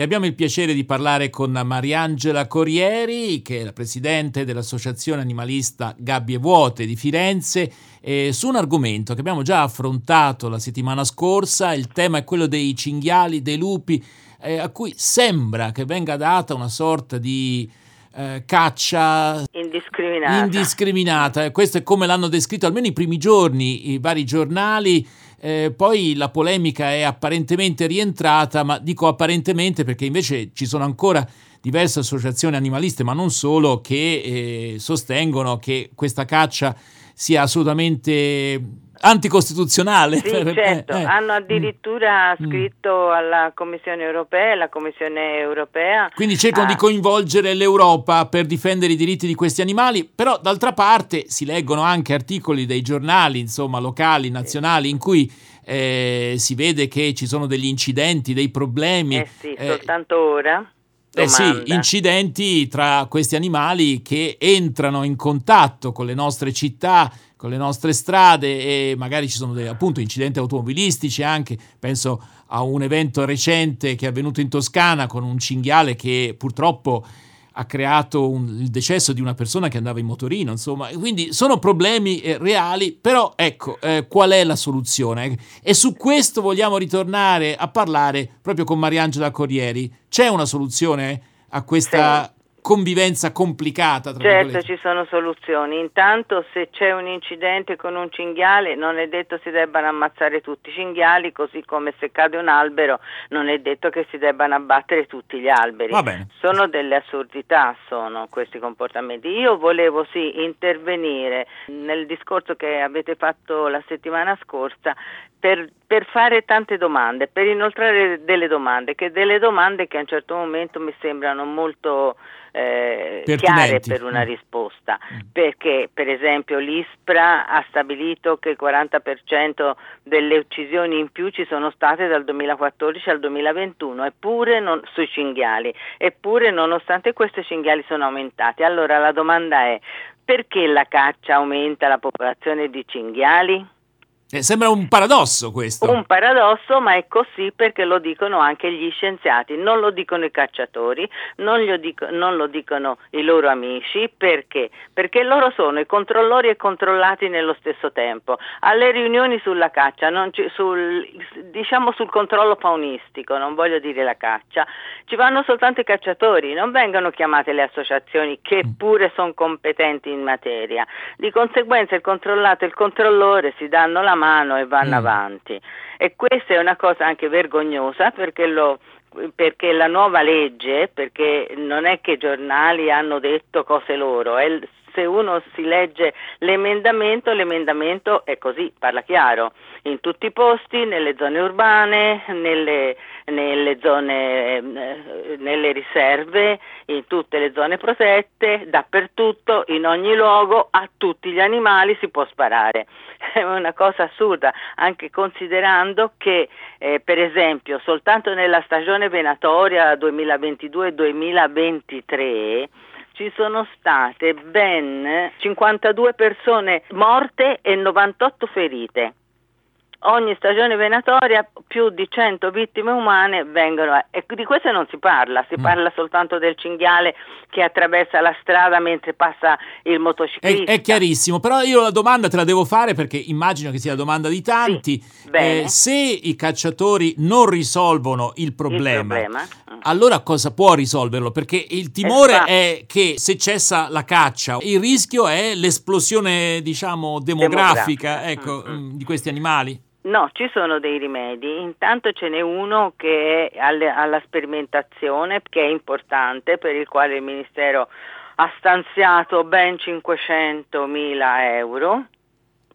E abbiamo il piacere di parlare con Mariangela Corrieri, che è la presidente dell'Associazione Animalista Gabbie Vuote di Firenze, eh, su un argomento che abbiamo già affrontato la settimana scorsa. Il tema è quello dei cinghiali, dei lupi, eh, a cui sembra che venga data una sorta di eh, caccia indiscriminata. indiscriminata. Questo è come l'hanno descritto almeno i primi giorni i vari giornali. Eh, poi la polemica è apparentemente rientrata, ma dico apparentemente perché invece ci sono ancora diverse associazioni animaliste, ma non solo, che eh, sostengono che questa caccia sia assolutamente anticostituzionale. Sì, certo, eh, eh. hanno addirittura mm. scritto alla Commissione europea, la Commissione europea. Quindi cercano ah. di coinvolgere l'Europa per difendere i diritti di questi animali, però d'altra parte si leggono anche articoli dei giornali, insomma, locali, nazionali, in cui eh, si vede che ci sono degli incidenti, dei problemi. Eh sì, eh, soltanto ora. Eh sì, incidenti tra questi animali che entrano in contatto con le nostre città, con le nostre strade e magari ci sono dei, appunto incidenti automobilistici anche, penso a un evento recente che è avvenuto in Toscana con un cinghiale che purtroppo ha creato un, il decesso di una persona che andava in motorino, insomma, quindi sono problemi eh, reali, però ecco eh, qual è la soluzione? E su questo vogliamo ritornare a parlare proprio con Mariangela Corrieri. C'è una soluzione a questa convivenza complicata. certo, ci sono soluzioni. Intanto se c'è un incidente con un cinghiale non è detto si debbano ammazzare tutti i cinghiali, così come se cade un albero non è detto che si debbano abbattere tutti gli alberi. Sono delle assurdità, sono questi comportamenti. Io volevo sì intervenire nel discorso che avete fatto la settimana scorsa per, per, fare tante domande, per inoltrare delle domande, che delle domande che a un certo momento mi sembrano molto eh, chiare per una mm. risposta, mm. perché per esempio l'ISPRA ha stabilito che il 40% delle uccisioni in più ci sono state dal 2014 al 2021, eppure non, sui cinghiali, eppure nonostante questi cinghiali sono aumentati. Allora la domanda è perché la caccia aumenta la popolazione di cinghiali? Eh, sembra un paradosso questo. Un paradosso, ma è così perché lo dicono anche gli scienziati, non lo dicono i cacciatori, non, dico, non lo dicono i loro amici, perché? Perché loro sono i controllori e controllati nello stesso tempo. Alle riunioni sulla caccia, ci, sul, diciamo sul controllo faunistico, non voglio dire la caccia, ci vanno soltanto i cacciatori, non vengono chiamate le associazioni che mm. pure sono competenti in materia. Di conseguenza il controllato e il controllore si danno la mano e vanno mm. avanti. E questa è una cosa anche vergognosa perché lo, perché la nuova legge, perché non è che i giornali hanno detto cose loro, è, se uno si legge l'emendamento, l'emendamento è così, parla chiaro, in tutti i posti, nelle zone urbane, nelle, nelle zone, eh, nelle riserve, in tutte le zone protette, dappertutto, in ogni luogo, a tutti gli animali si può sparare. È una cosa assurda, anche considerando che eh, per esempio soltanto nella stagione venatoria 2022-2023 ci sono state ben 52 persone morte e 98 ferite ogni stagione venatoria più di 100 vittime umane vengono e di questo non si parla, si mm. parla soltanto del cinghiale che attraversa la strada mentre passa il motociclista. È, è chiarissimo, però io la domanda te la devo fare perché immagino che sia la domanda di tanti. Sì, eh, se i cacciatori non risolvono il problema, il problema, allora cosa può risolverlo? Perché il timore esatto. è che se cessa la caccia, il rischio è l'esplosione, diciamo, demografica, demografica. Ecco, mm-hmm. di questi animali. No, ci sono dei rimedi. Intanto ce n'è uno che è alla sperimentazione, che è importante, per il quale il Ministero ha stanziato ben 500 mila euro,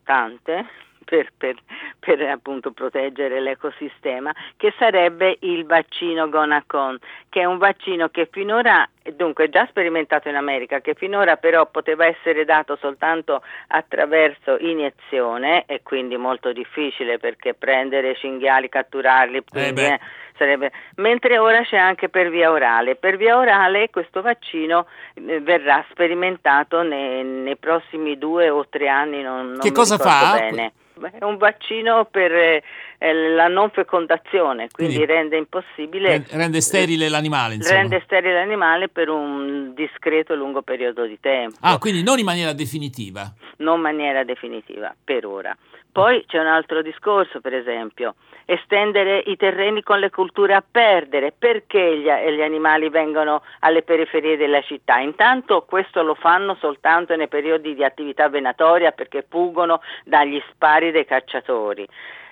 tante, per, per, per, appunto proteggere l'ecosistema, che sarebbe il vaccino Gonacon, che è un vaccino che finora, dunque già sperimentato in America, che finora però poteva essere dato soltanto attraverso iniezione e quindi molto difficile perché prendere cinghiali, catturarli, quindi, eh sarebbe... mentre ora c'è anche per via orale. Per via orale questo vaccino eh, verrà sperimentato nei, nei, prossimi due o tre anni, non, non che cosa fa? bene È un vaccino per eh, la non fecondazione, quindi, quindi, rende impossibile... Rende sterile l'animale, insomma. Rende sterile l'animale per un discreto lungo periodo di tempo. Ah, quindi non in maniera definitiva? Non in maniera definitiva, per ora. Poi c'è un altro discorso, per esempio, estendere i terreni con le culture a perdere, perché gli, gli, animali vengono alle periferie della città? Intanto questo lo fanno soltanto nei periodi di attività venatoria perché fuggono dagli spari dei cacciatori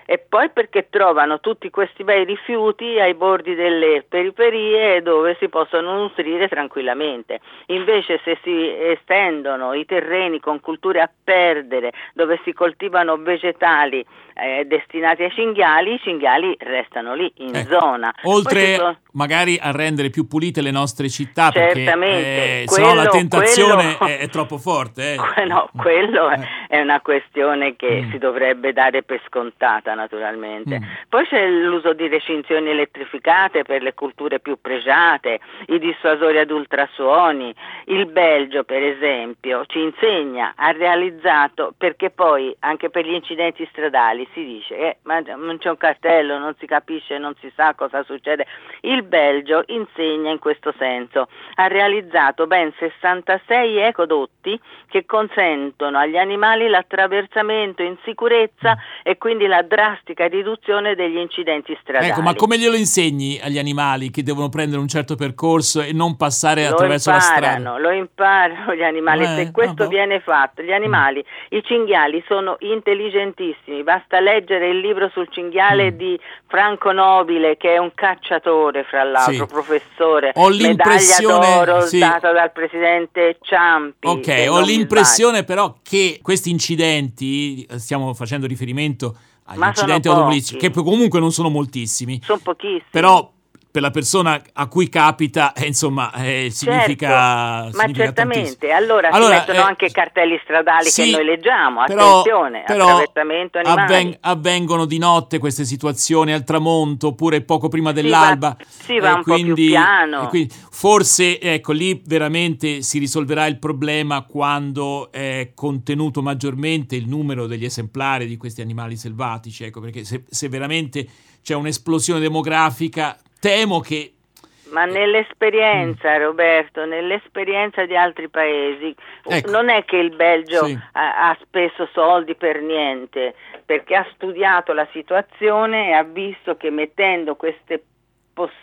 e poi perché trovano tutti questi bei rifiuti ai bordi delle periferie dove si possono nutrire tranquillamente. Invece se si estendono i terreni con culture a perdere, dove si coltivano vegetali eh, destinati ai cinghiali, i cinghiali restano lì in eh, zona. Oltre sono... magari a rendere più pulite le nostre città, Certamente, perché eh, quello, se no la tentazione quello... è, è, troppo forte. Eh. No, quello è, è una questione che mm. si dovrebbe dare per scontata naturalmente. Mm. Poi c'è l'uso di recinzioni elettrificate per le culture più pregiate, i dissuasori ad ultrasuoni. Il Belgio, per esempio, ci insegna, ha realizzato, perché poi anche per gli incidenti stradali si dice eh, ma non c'è un cartello, non si capisce, non si sa cosa succede. Il Belgio insegna in questo senso, ha realizzato ben 66 ecodotti che consentono agli animali l'attraversamento in sicurezza e quindi la drastica riduzione degli incidenti stradali. Ecco, ma come glielo insegni agli animali che devono prendere un certo percorso e non passare lo attraverso imparano, la strada? Lo imparano gli animali, eh, se questo no, viene fatto, gli animali, mm. i cinghiali sono intelligentissimi, basta leggere il libro sul cinghiale mm. di Franco Nobile che è un cacciatore fra l'altro, sì. professore, ho l'impressione, medaglia d'oro sì. data dal presidente Ciampi. Ok, ho l'impressione però che questi incidenti, stiamo facendo riferimento agli Ma incidenti automobilistici, che comunque non sono moltissimi. Sono pochissimi. Però per la persona a cui capita, eh, insomma, eh, significa, certo, significa ma certamente. Allora, allora si mettono eh, anche cartelli stradali sì, che noi leggiamo, però, attenzione, però. Avven- avvengono di notte queste situazioni al tramonto oppure poco prima dell'alba. Si va, si va un quindi, po' più piano. Quindi, forse, ecco, lì veramente si risolverà il problema quando è contenuto maggiormente il numero degli esemplari di questi animali selvatici, ecco, perché se, se veramente c'è un'esplosione demografica temo che ma nell'esperienza. Roberto, nell'esperienza di altri paesi, ecco. non è che il Belgio sì. ha, ha, speso soldi per niente, perché ha studiato la situazione e ha visto che mettendo queste,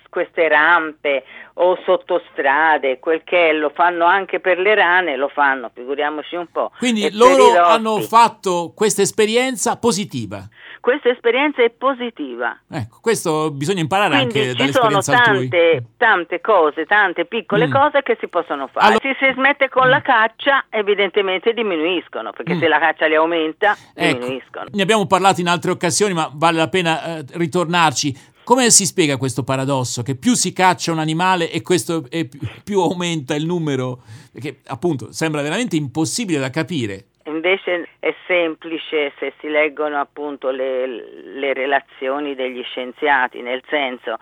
queste rampe o sottostrade, quel che è, lo fanno anche per le rane, lo fanno, figuriamoci un po'. Quindi loro hanno fatto questa esperienza positiva questa esperienza è positiva. Ecco, questo bisogna imparare Quindi anche dall'esperienza altrui. Ci sono tante, tante cose, tante piccole mm. cose che si possono fare. Allora, se si smette con mm. la caccia, evidentemente diminuiscono, perché mm. se la caccia li aumenta, ecco, diminuiscono. Ne abbiamo parlato in altre occasioni, ma vale la pena eh, ritornarci. Come si spiega questo paradosso? Che più si caccia un animale e questo e più, più aumenta il numero? Perché appunto sembra veramente impossibile da capire. Semplice se si leggono appunto le, le relazioni degli scienziati, nel senso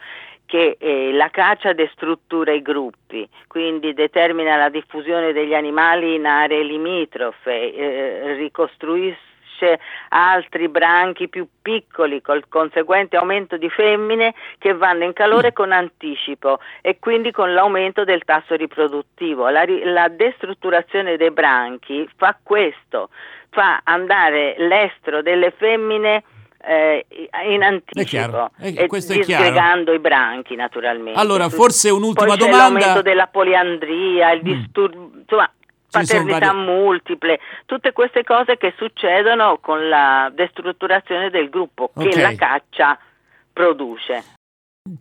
che eh, la caccia destruttura i gruppi, quindi determina la diffusione degli animali in aree limitrofe, eh, ricostruisce altri branchi più piccoli col conseguente aumento di femmine che vanno in calore con anticipo e quindi con l'aumento del tasso riproduttivo. La, la destrutturazione dei branchi fa questo, fa andare l'estro delle femmine eh, in anticipo è è, e dispiegando i branchi naturalmente. Allora, forse un'ultima Poi domanda. l'aumento della poliandria, il mm. disturbo, insomma, paternità vari... multiple, tutte queste cose che succedono con la destrutturazione del gruppo okay. che la caccia produce.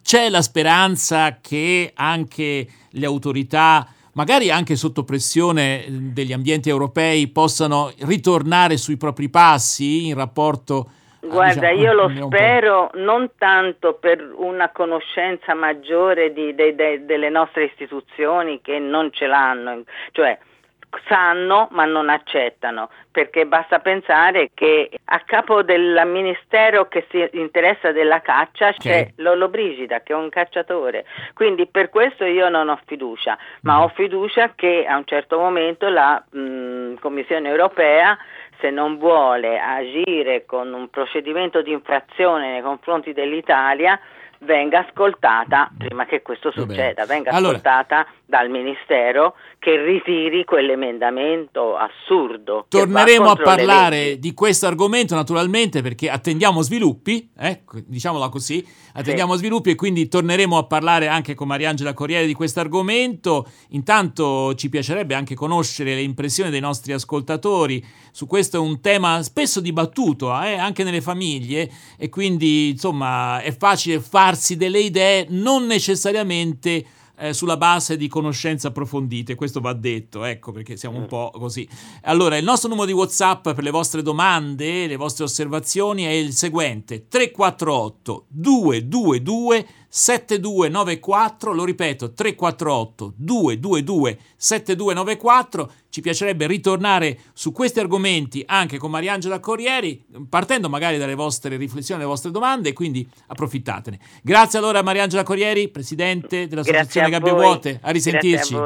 C'è la speranza che anche le autorità, magari anche sotto pressione degli ambienti europei, possano ritornare sui propri passi in rapporto Guarda, diciamo, io lo spero non tanto per una conoscenza maggiore di, de, de, delle nostre istituzioni che non ce l'hanno, cioè sanno ma non accettano, perché basta pensare che a capo del ministero che si interessa della caccia c'è Lollo Brigida che è un cacciatore, quindi per questo io non ho fiducia, ma mm. ho fiducia che a un certo momento la mh, Commissione europea se non vuole agire con un procedimento di infrazione nei confronti dell'Italia, venga ascoltata prima che questo succeda, venga allora, ascoltata dal Ministero che ritiri quell'emendamento assurdo. Torneremo a parlare di questo argomento naturalmente perché attendiamo sviluppi, eh, diciamola così, attendiamo sì. sviluppi e quindi torneremo a parlare anche con Mariangela Corriere di questo argomento. Intanto ci piacerebbe anche conoscere le impressioni dei nostri ascoltatori su questo è un tema spesso dibattuto eh, anche nelle famiglie e quindi insomma è facile farsi delle idee non necessariamente eh, sulla base di conoscenze approfondite, questo va detto, ecco perché siamo un mm. po' così. Allora, il nostro numero di WhatsApp per le vostre domande, le vostre osservazioni è il seguente: 348 222 7294, lo ripeto, 348 222 7294. Ci piacerebbe ritornare su questi argomenti anche con Mariangela Corrieri, partendo magari dalle vostre riflessioni, dalle vostre domande, quindi approfittatene. Grazie allora a Mariangela Corrieri, presidente dell'Associazione Gabbie Vuote, a risentirci.